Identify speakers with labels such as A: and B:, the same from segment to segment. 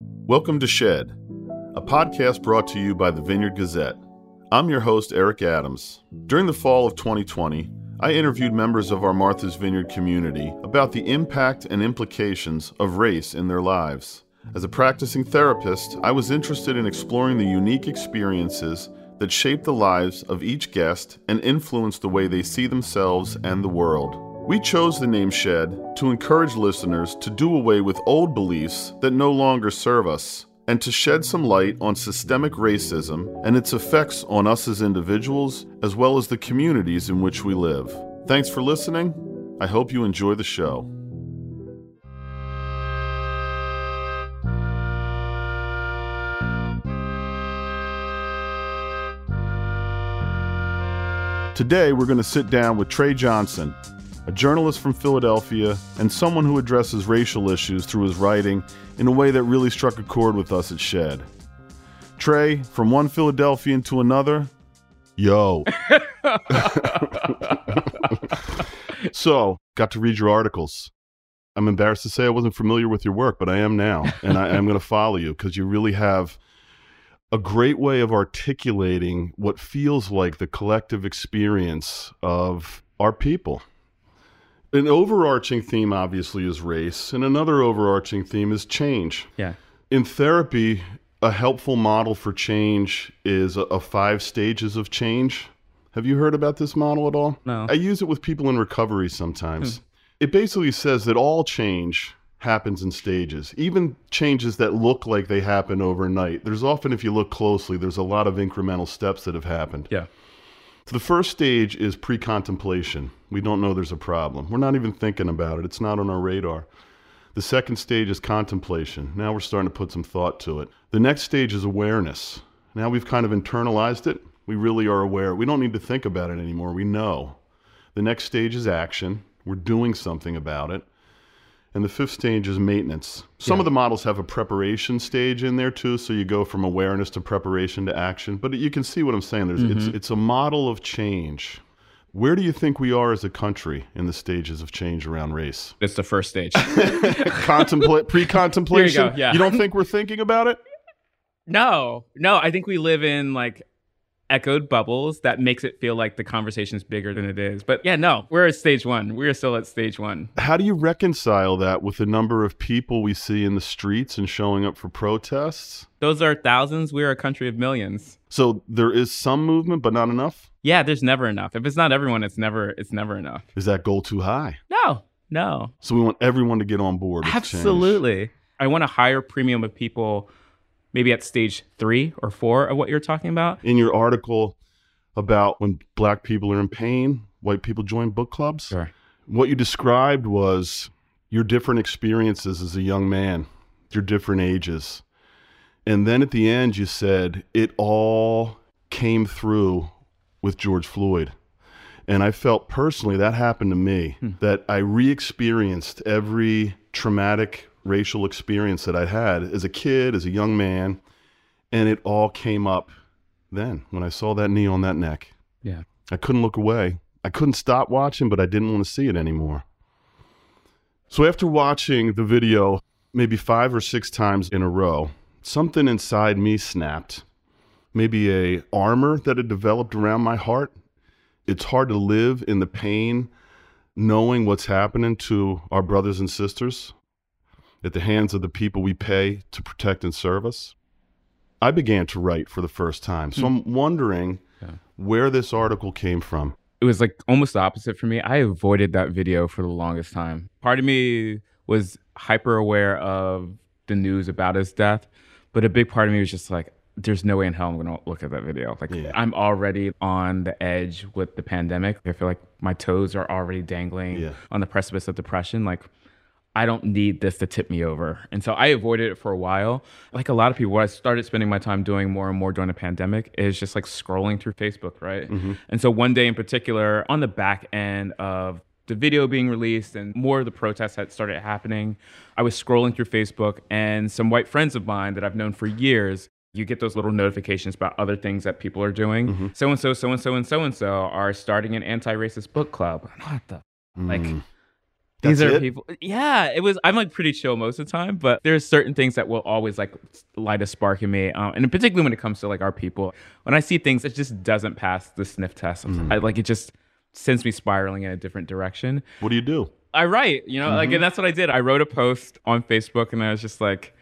A: Welcome to Shed, a podcast brought to you by the Vineyard Gazette. I'm your host, Eric Adams. During the fall of 2020, I interviewed members of our Martha's Vineyard community about the impact and implications of race in their lives. As a practicing therapist, I was interested in exploring the unique experiences that shape the lives of each guest and influence the way they see themselves and the world. We chose the name Shed to encourage listeners to do away with old beliefs that no longer serve us and to shed some light on systemic racism and its effects on us as individuals as well as the communities in which we live. Thanks for listening. I hope you enjoy the show. Today, we're going to sit down with Tre Johnson, a journalist from Philadelphia and someone who addresses racial issues through his writing in a way that really struck a chord with us at Shed. Tre, from one Philadelphian to another, yo. so, got to read your articles. I'm embarrassed to say I wasn't familiar with your work, but I am now, and I am going to follow you because you really have a great way of articulating what feels like the collective experience of our people. An overarching theme, obviously, is race, and another overarching theme is change.
B: Yeah.
A: In therapy, a helpful model for change is a, a five stages of change. Have you heard about this model at all?
B: No.
A: I use it with people in recovery sometimes. Hmm. It basically says that all change happens in stages, even changes that look like they happen overnight. There's often, if you look closely, there's a lot of incremental steps that have happened.
B: Yeah.
A: The first stage is pre contemplation. We don't know there's a problem. We're not even thinking about it, it's not on our radar. The second stage is contemplation. Now we're starting to put some thought to it. The next stage is awareness. Now we've kind of internalized it. We really are aware. We don't need to think about it anymore. We know. The next stage is action. We're doing something about it. And the fifth stage is maintenance. Some
B: Yeah.
A: of the models have a preparation stage in there too, so you go from awareness to preparation to action. But you can see what I'm saying. There's it's mm-hmm. it's a model of change. Where do you think we are as a country in the stages of change around race?
B: It's the first stage.
A: Contemplate pre-contemplation.
B: You yeah.
A: You don't think we're thinking about it?
B: no, no, I think we live in like echoed bubbles that makes it feel like the conversation's bigger than it is. But yeah, no, we're at stage one. We're still at stage one.
A: How do you reconcile that with the number of people we see in the streets and showing up for protests?
B: Those are thousands. We're a country of millions.
A: So there is some movement, but not enough.
B: Yeah, there's never enough. If it's not everyone, it's never it's never enough.
A: Is that goal too high?
B: No, no.
A: So we want everyone to get on board. With change.
B: Absolutely. I want a higher premium of people maybe at stage three or four of what you're talking about.
A: In your article about when black people are in pain, white people join book clubs.
B: Sure.
A: What you described was your different experiences as a young man, your different ages. And then at the end, you said it all came through with George Floyd. And I felt personally that happened to me, hmm. that I re experienced every traumatic racial experience that I had as a kid, as a young man. And it all came up then when I saw that knee on that neck.
B: Yeah.
A: I couldn't look away. I couldn't stop watching, but I didn't want to see it anymore. So after watching the video maybe five or six times in a row, something inside me snapped. Maybe a armor that had developed around my heart. It's hard to live in the pain knowing what's happening to our brothers and sisters at the hands of the people we pay to protect and serve us. I began to write for the first time. So hmm. I'm wondering
B: Yeah.
A: where this article came from.
B: it was like almost the opposite for me. I avoided that video for the longest time. Part of me was hyper aware of the news about his death, but a big part of me was just like, there's no way in hell I'm going to look at that video. Like,
A: Yeah.
B: I'm already on the edge with the pandemic. I feel like my toes are already dangling
A: Yeah.
B: on the precipice of depression. Like, I don't need this to tip me over. And so I avoided it for a while. Like a lot of people, what I started spending my time doing more and more during the pandemic is just like scrolling through Facebook, right? Mm-hmm. And so one day in particular, on the back end of the video being released and more of the protests had started happening, I was scrolling through Facebook and some white friends of mine that I've known for years. You get those little notifications about other things that people are doing. Mm-hmm. So and so, so and so, and so and so are starting an anti racist book club. What the? Like,
A: mm.
B: Mm.
A: These
B: are
A: it?
B: people. Yeah, it was. I'm like pretty chill most of the time, but there's certain things that will always like light a spark in me, um, and particularly when it comes to like our people. When I see things that just doesn't pass the sniff test,
A: Mm-hmm.
B: I, like it just sends me spiraling in a different direction.
A: What do you do?
B: I write, you know, like, and that's what I did. I wrote a post on Facebook, and I was just like,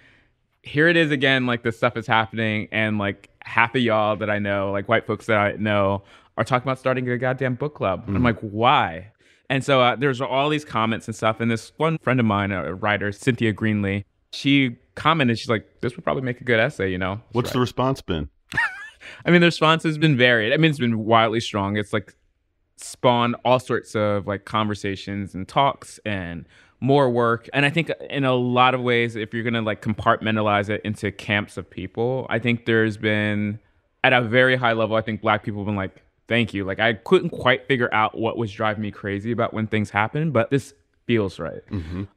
B: here it is again. Like this stuff is happening, and like half of y'all that I know, like white folks that I know, are talking about starting a goddamn book club. And I'm like, why? And so uh, there's all these comments and stuff. And this one friend of mine, a writer, Cynthia Greenlee, she commented, she's like, this would probably make a good essay, you know?
A: What's the response been?
B: I mean, the response has been varied. I mean, it's been wildly strong. It's like spawned all sorts of like conversations and talks and more work. And I think in a lot of ways, if you're gonna like compartmentalize it into camps of people, I think there's been at a very high level, I think black people have been like, thank you. Like I couldn't quite figure out what was driving me crazy about when things happen, but this feels right.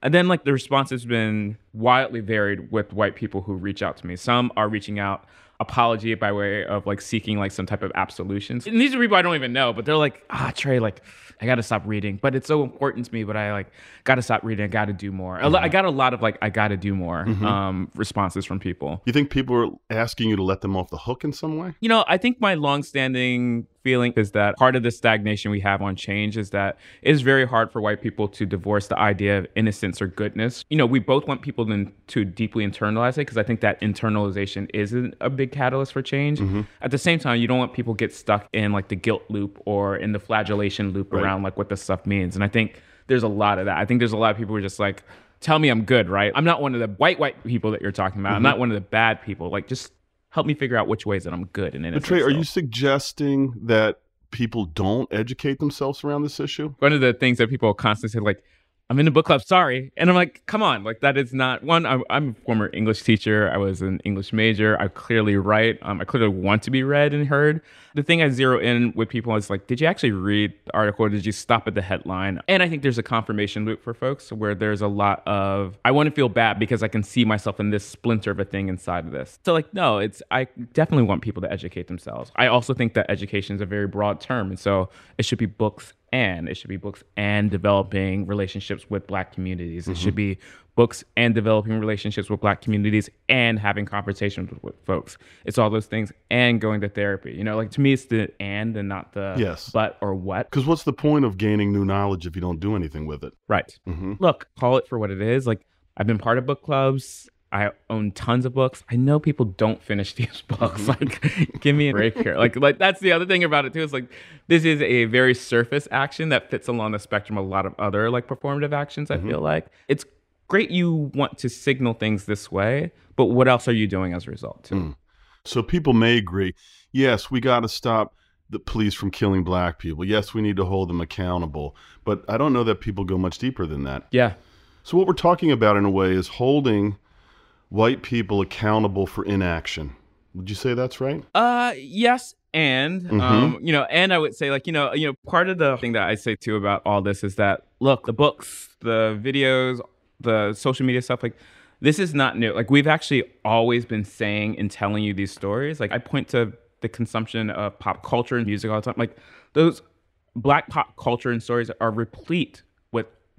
B: And then like the response has been wildly varied with white people who reach out to me. Some are reaching out apology by way of like seeking like some type of absolutions. And these are people I don't even know, but they're like, ah, Tre, like I gotta stop reading, but it's so important to me. But I like gotta stop reading. I gotta do more. Lo- I got a lot of like I gotta do more um, responses from people.
A: You think people are asking you to let them off the hook in some way?
B: You know, I think my longstanding feeling is that part of the stagnation we have on change is that it is very hard for white people to divorce the idea of innocence or goodness. You know, we both want people to, to deeply internalize it because I think that internalization is a a big catalyst for change. Mm-hmm. At the same time, you don't want people get stuck in like the guilt loop or in the flagellation loop around like what this stuff means. And I think there's a lot of that. I think there's a lot of people who are just like, tell me I'm good, right? I'm not one of the white white people that you're talking about. I'm mm-hmm. not one of the bad people. Like just help me figure out which ways that I'm good and
A: But. Tre, are you suggesting that people don't educate themselves around this issue?
B: one of the things that people constantly say, like, I'm in the book club, sorry. And I'm like, come on, like that is not one. I'm, I'm a former English teacher. I was an English major. I clearly write. Um, I clearly want to be read and heard. The thing I zero in with people is like, did you actually read the article or did you stop at the headline? And I think there's a confirmation loop for folks where there's a lot of, I want to feel bad because I can see myself in this splinter of a thing inside of this. So like, no, it's, I definitely want people to educate themselves. I also think that education is a very broad term. And so it should be books and it should be books and developing relationships with black communities. It should be books and developing relationships with black communities and having conversations with, with folks. It's all those things and going to therapy. You know like to me it's the and and not the
A: Yes.
B: but or what.
A: Because what's the point of gaining new knowledge if you don't do anything with it?
B: right.
A: Mm-hmm.
B: look call it for what it is. Like i've been part of book clubs I own tons of books. I know people don't finish these books. Mm-hmm. Like, give me a break here. Like, like that's the other thing about it too. Is like, this is a very surface action that fits along the spectrum of a lot of other like performative actions. I mm-hmm. feel like it's great you want to signal things this way, but what else are you doing as a result too? Mm.
A: So people may agree, yes, we got to stop the police from killing black people. Yes, we need to hold them accountable. But I don't know that people go much deeper than that.
B: Yeah,
A: So what we're talking about in a way is holding white people accountable for inaction. Would you say that's right?
B: Uh, yes, and
A: Mm-hmm.
B: um, you know, and I would say like you know, you know, part of the thing that I say too about all this is that look, the books, the videos, the social media stuff, like this is not new. Like we've actually always been saying and telling you these stories. Like I point to the consumption of pop culture and music all the time. Like those black pop culture and stories are replete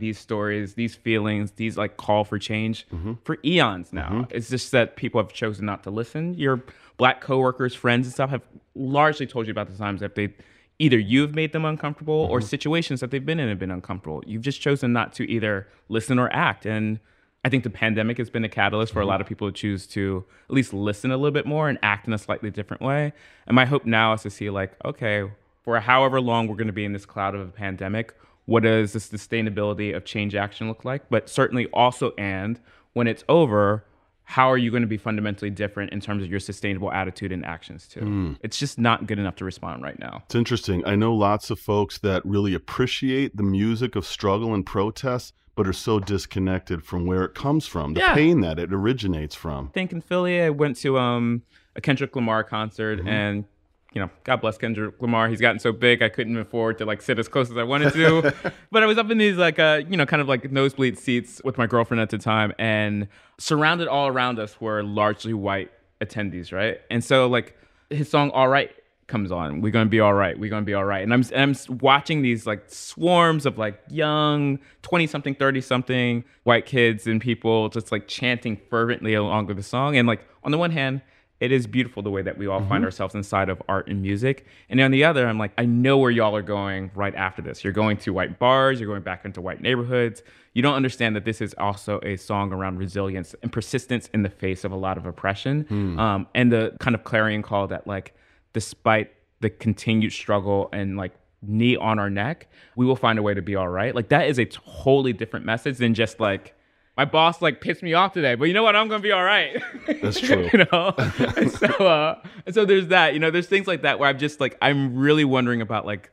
B: these stories, these feelings, these like call for change mm-hmm. for eons now. Mm-hmm. It's just that people have chosen not to listen. Your black coworkers, friends, and stuff have largely told you about the times that they either you've made them uncomfortable or mm-hmm. situations that they've been in have been uncomfortable. You've just chosen not to either listen or act. And I think the pandemic has been a catalyst for a lot of people to choose to at least listen a little bit more and act in a slightly different way. And my hope now is to see like, okay, for however long we're going to be in this cloud of a pandemic, what does the sustainability of change action look like? But certainly also, and when it's over, how are you going to be fundamentally different in terms of your sustainable attitude and actions too? It's just not good enough to respond right now.
A: It's interesting. I know lots of folks that really appreciate the music of struggle and protest, but are so disconnected from where it comes from, the
B: Yeah.
A: pain that it originates from.
B: I think in Philly, I went to um, a Kendrick Lamar concert, and you know, God bless Kendrick Lamar. He's gotten so big, I couldn't afford to like sit as close as I wanted to. but I was up in these like uh, you know, kind of like nosebleed seats with my girlfriend at the time, and surrounded all around us were largely white attendees, right? And so like his song "All Right" comes on. We're gonna be all right. We're gonna be all right. And I'm I'm watching these like swarms of like young twenty something, thirty something white kids and people just like chanting fervently along with the song. And like on the one hand, it is beautiful the way that we all mm-hmm. find ourselves inside of art and music. And on the other, I'm like, I know where y'all are going right after this. You're going to white bars, you're going back into white neighborhoods. You don't understand that this is also a song around resilience and persistence in the face of a lot of oppression. Mm. Um, and the kind of clarion call that, like, despite the continued struggle and like knee on our neck, we will find a way to be all right. Like, that is a totally different message than just like, my boss like pissed me off today, but you know what? I'm gonna be all right.
A: That's true.
B: you know, so uh, so there's that. You know, there's things like that where I'm just like I'm really wondering about like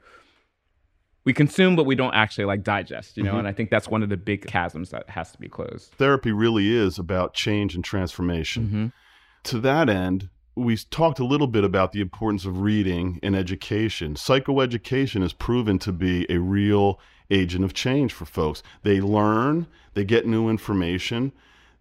B: we consume but we don't actually like digest. You know, mm-hmm. and I think that's one of the big chasms that has to be closed.
A: Therapy really is about change and transformation. Mm-hmm. To that end, we talked a little bit about the importance of reading in education. Psychoeducation has proven to be a real agent of change for folks. They learn, they get new information,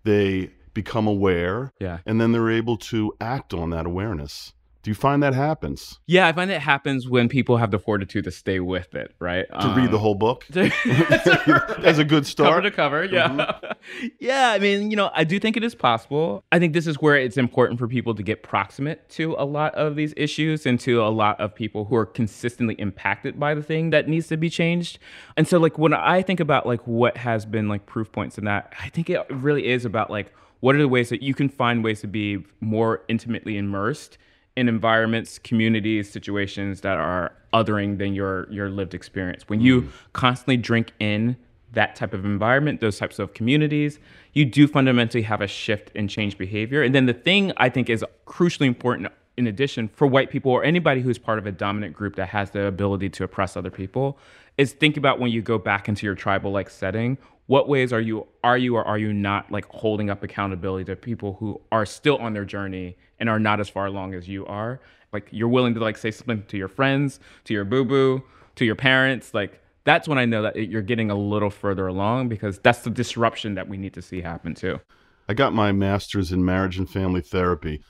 A: they become aware,
B: yeah.
A: and then they're able to act on that awareness. Do you find that happens?
B: Yeah, I find it happens when people have the fortitude to stay with it, right?
A: To um, read the um, whole book as a good start,
B: cover to cover. Yeah, mm-hmm. yeah. I mean, you know, I do think it is possible. I think this is where it's important for people to get proximate to a lot of these issues and to a lot of people who are consistently impacted by the thing that needs to be changed. And so, like, when I think about like what has been like proof points in that, I think it really is about like what are the ways that you can find ways to be more intimately immersed in environments, communities, situations that are othering than your your lived experience. When you mm. constantly drink in that type of environment, those types of communities, you do fundamentally have a shift in change behavior. And then the thing I think is crucially important in addition for white people or anybody who's part of a dominant group that has the ability to oppress other people is think about when you go back into your tribal like setting what ways are you are you or are you not like holding up accountability to people who are still on their journey and are not as far along as you are. Like you're willing to like say something to your friends to your boo boo to your parents. Like that's when i know that you're getting a little further along because that's the disruption that we need to see happen too.
A: I got my master's in marriage and family therapy.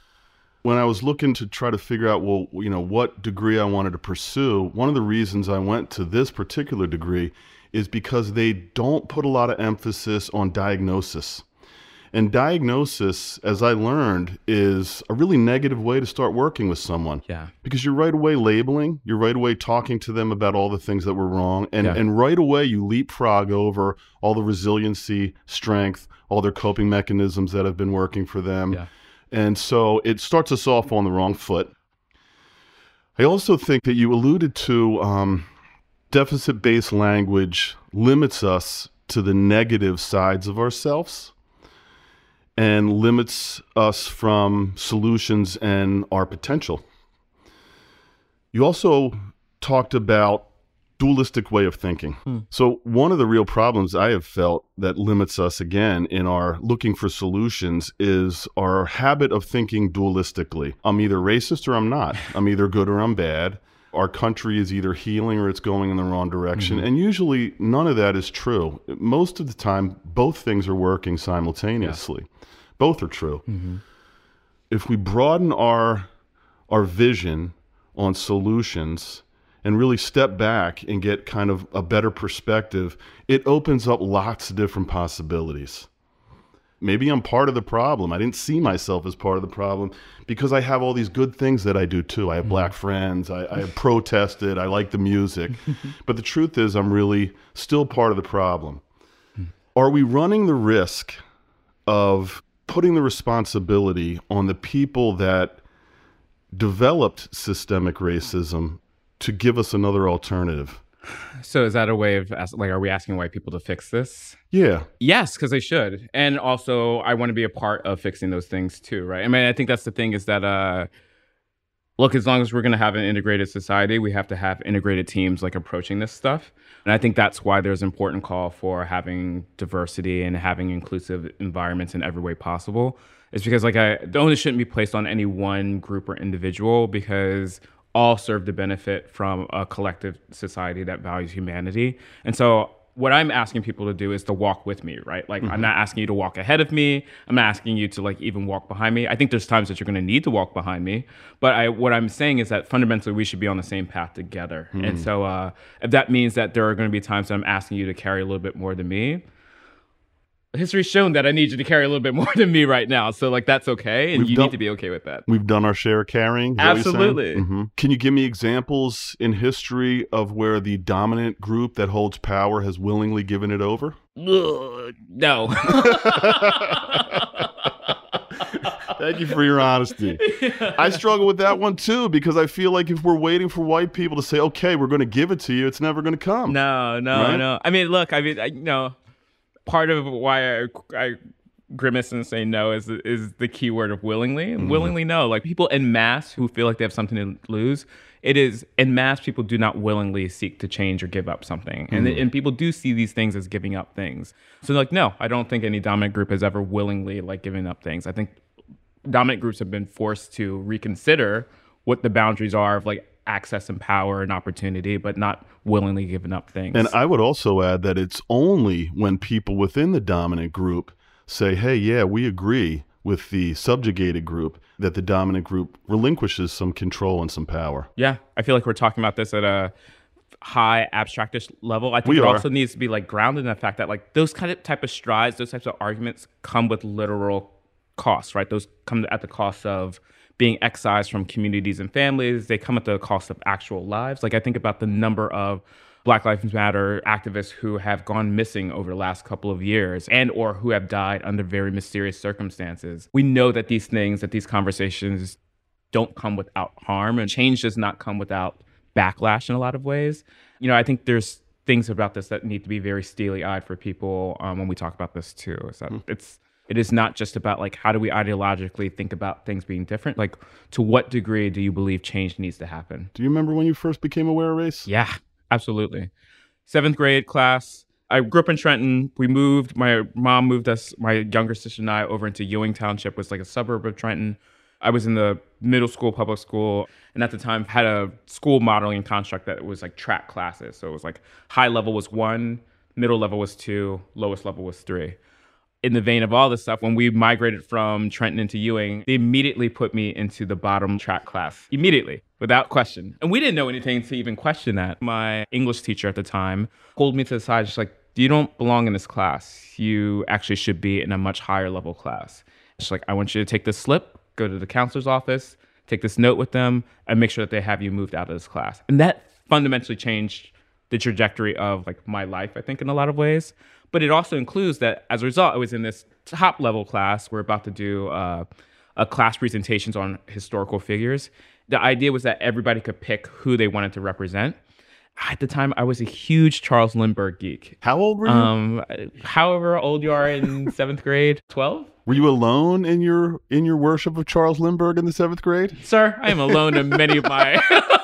A: When I was looking to try to figure out, well, you know, what degree I wanted to pursue, one of the reasons I went to this particular degree is because they don't put a lot of emphasis on diagnosis. And diagnosis, as I learned, is a really negative way to start working with someone.
B: Yeah.
A: Because you're right away labeling, you're right away talking to them about all the things that were wrong. And, yeah. and right away you leapfrog over all the resiliency, strength, all their coping mechanisms that have been working for them.
B: Yeah.
A: And so it starts us off on the wrong foot. I also think that you alluded to um, deficit based language limits us to the negative sides of ourselves and limits us from solutions and our potential. You also talked about dualistic way of thinking. Hmm. So one of the real problems I have felt that limits us again in our looking for solutions is our habit of thinking dualistically. I'm either racist or I'm not. I'm either good or I'm bad. Our country is either healing or it's going in the wrong direction. Mm-hmm. And usually none of that is true. Most of the time both things are working simultaneously. Yeah. Both are true. Mm-hmm. If we broaden our our vision on solutions, and really step back and get kind of a better perspective, it opens up lots of different possibilities. Maybe I'm part of the problem. I didn't see myself as part of the problem because I have all these good things that I do too. I have black friends. I, I have protested. I like the music. but the truth is, I'm really still part of the problem. Mm. Are we running the risk of putting the responsibility on the people that developed systemic racism to give us another alternative.
B: So is that a way of like are we asking white people to fix this?
A: Yeah.
B: Yes, because they should. And also I want to be a part of fixing those things too, right? I mean, I think that's the thing is that uh look, as long as we're going to have an integrated society, we have to have integrated teams like approaching this stuff. And I think that's why there's important call for having diversity and having inclusive environments in every way possible. It's because like I the onus shouldn't be placed on any one group or individual because all serve to benefit from a collective society that values humanity. And so what I'm asking people to do is to walk with me, right? Like I'm not asking you to walk ahead of me. I'm not asking you to like even walk behind me. I think there's times that you're going to need to walk behind me, but I what I'm saying is that fundamentally we should be on the same path together. And so uh, if that means that there are going to be times that I'm asking you to carry a little bit more than me, history's shown that I need you to carry a little bit more than me right now. So like that's okay, and
A: We've
B: you
A: done-
B: need to be okay with that.
A: We've done our share of carrying. is that what you're saying?
B: Absolutely.
A: Mhm. Can you give me examples in history of where the dominant group that holds power has willingly given it over?
B: Ugh, no.
A: Thank you for your honesty. I struggle with that one too because I feel like if we're waiting for white people to say, "Okay, we're going to give it to you," it's never going to come.
B: No, no,
A: Right?
B: no. I mean, look, I mean, I, know, part of why I, I grimace and say no is is the key word of willingly.
A: Mm-hmm.
B: Willingly, no. Like people in mass who feel like they have something to lose. It is in mass. People do not willingly seek to change or give up something, and
A: Mm-hmm.
B: and people do see these things as giving up things. So like, no, I don't think any dominant group has ever willingly like given up things. I think dominant groups have been forced to reconsider what the boundaries are of like access and power and opportunity, but not willingly giving up things.
A: And I would also add that it's only when people within the dominant group say, "Hey, yeah, we agree with the subjugated group," that the dominant group relinquishes some control and some power.
B: yeah, I feel like we're talking about this at a high abstractish level. I think
A: We
B: it
A: are.
B: also needs to be like grounded in the fact that like those kind of type of strides, those types of arguments come with literal costs, right? Those come at the cost of being excised from communities and families. They come at the cost of actual lives. Like I think about the number of Black Lives Matter activists who have gone missing over the last couple of years and or who have died under very mysterious circumstances. We know that these things, that these conversations don't come without harm and change does not come without backlash in a lot of ways. You know, I think there's things about this that need to be very steely eyed for people um, when we talk about this too. Is that it's it is not just about like how do we ideologically think about things being different. Like to what degree do you believe change needs to happen?
A: Do you remember when you first became aware of race?
B: Yeah, absolutely. Seventh grade class. I grew up in Trenton. We moved. My mom moved us, my younger sister and I, over into Ewing Township, was like a suburb of Trenton. I was in the middle school, public school, and at the time had a school modeling construct that was like track classes. So it was like high level was one, middle level was two, lowest level was three in the vein of all this stuff, when we migrated from Trenton into Ewing, they immediately put me into the bottom track class. Immediately, without question. And we didn't know anything to even question that. My English teacher at the time pulled me to the side, just like, you don't belong in this class. You actually should be in a much higher level class. She's like, I want you to take this slip, go to the counselor's office, take this note with them, and make sure that they have you moved out of this class. And that fundamentally changed the trajectory of like my life, I think, in a lot of ways. But it also includes that as a result, I was in this top level class. We're about to do uh, a class presentations on historical figures. The idea was that everybody could pick who they wanted to represent. At the time, I was a huge Charles Lindbergh geek.
A: How old were you?
B: Um, however old you are in seventh grade, twelve.
A: were you alone in your in your worship of Charles Lindbergh in the seventh grade?
B: Sir, I am alone in many of my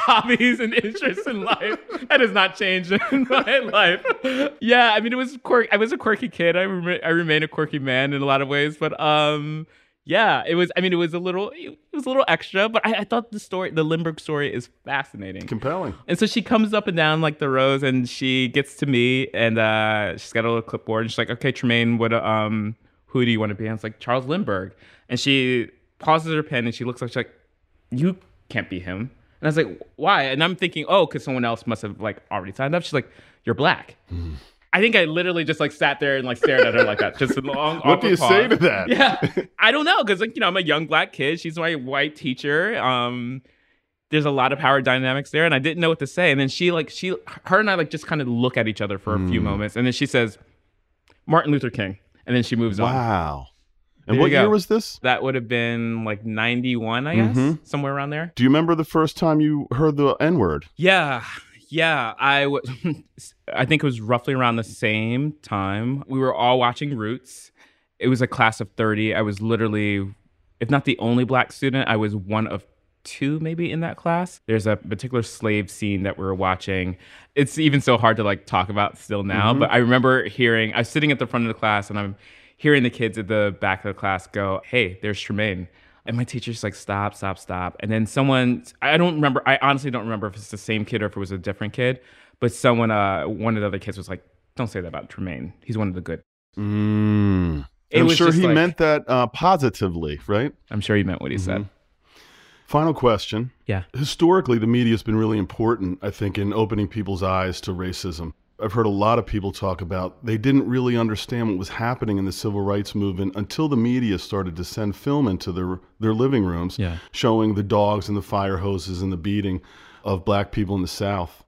B: hobbies and interests in life. That has not changed in my life. Yeah, I mean, it was quirk. I was a quirky kid. I rem- I remain a quirky man in a lot of ways, but um, yeah, it was. I mean, it was a little. It was a little extra, but I, I thought the story, the Lindbergh story, is fascinating.
A: Compelling.
B: And so she comes up and down like the rows, and she gets to me, and uh, she's got a little clipboard, and she's like, "Okay, Tremaine, what? Um, who do you want to be?" And it's like Charles Lindbergh, and she pauses her pen, and she looks like she's like, "You can't be him." And I was like, "Why?" And I'm thinking, "Oh, because someone else must have like already signed up." She's like, "You're black." I think I literally just like sat there and like stared at her like that, just a long.
A: What do you
B: awkward
A: say to that?
B: Yeah, I don't know because like you know I'm a young black kid. She's my white teacher. Um, there's a lot of power dynamics there, and I didn't know what to say. And then she like she her and I like just kind of look at each other for a
A: Hmm.
B: few moments, and then she says, "Martin Luther King," and then she moves on.
A: Wow. And
B: There
A: what year was this?
B: That would have been like 91, I guess,
A: Mhm.
B: somewhere around there.
A: Do you remember the first time you heard the N word?
B: Yeah, yeah. I w- I think it was roughly around the same time. We were all watching Roots. It was a class of 30. I was literally, if not the only black student, I was one of two maybe in that class. There's a particular slave scene that we are watching. It's even so hard to like talk about still now, but I remember hearing, I was sitting at the front of the class and I'm hearing the kids at the back of the class go, Hey, there's Tremaine. And my teacher's like, stop, stop, stop. And then someone, I don't remember, I honestly don't remember if it's the same kid or if it was a different kid, but someone, uh, one of the other kids was like, don't say that about Tremaine. He's one of the good.
A: Mm. I'm sure he
B: like-
A: meant that uh, positively, right?
B: I'm sure he meant what he said.
A: Final question.
B: Yeah.
A: Historically, the media has been really important, I think, in opening people's eyes to racism. I've heard a lot of people talk about they didn't really understand what was happening in the civil rights movement until the media started to send film into their their living rooms
B: Yeah.
A: showing the dogs and the fire hoses and the beating of black people in the South.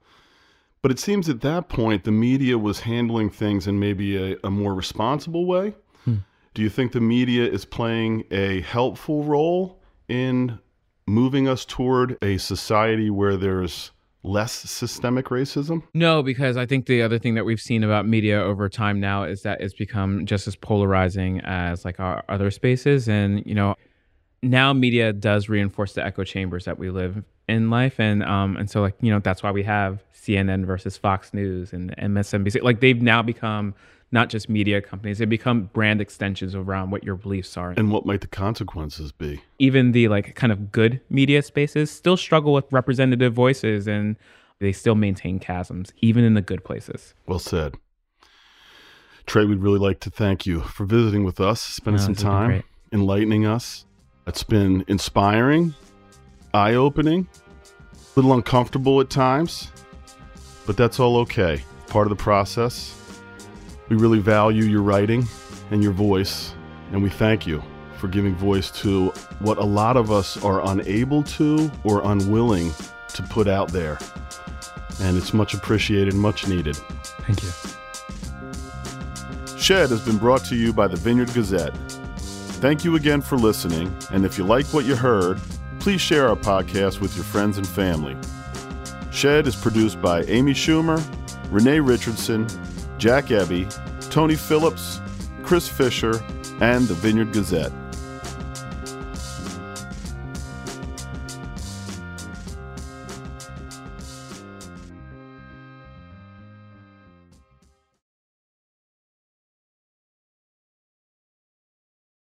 A: But it seems at that point the media was handling things in maybe a, a more responsible way. Hmm. Do you think the media is playing a helpful role in moving us toward a society where there's less systemic racism?
B: No, because I think the other thing that we've seen about media over time now is that it's become just as polarizing as like our other spaces. And, you know, now media does reinforce the echo chambers that we live in life. And um and so like, you know, that's why we have CNN versus Fox News and MSNBC. Like they've now become not just media companies, they become brand extensions around what your beliefs are.
A: And what might the consequences be?
B: even the like kind of good media spaces still struggle with representative voices and they still maintain chasms even in the good places
A: Well said. Tre, we'd really like to thank you for visiting with us, spending
B: No,
A: some
B: this has been
A: time, enlightening us. It's been inspiring, eye opening, a little uncomfortable at times, but that's all okay. Part of the process. We really value your writing and your voice, and we thank you for giving voice to what a lot of us are unable to or unwilling to put out there. And it's much appreciated, much needed.
B: thank you
A: Shed has been brought to you by the Vineyard Gazette. Thank you again for listening, and if you like what you heard, please share our podcast with your friends and family. Shed is produced by Amy Schumer, Renee Richardson, Jack Ebby, Tony Phillips, Chris Fisher, and the Vineyard Gazette.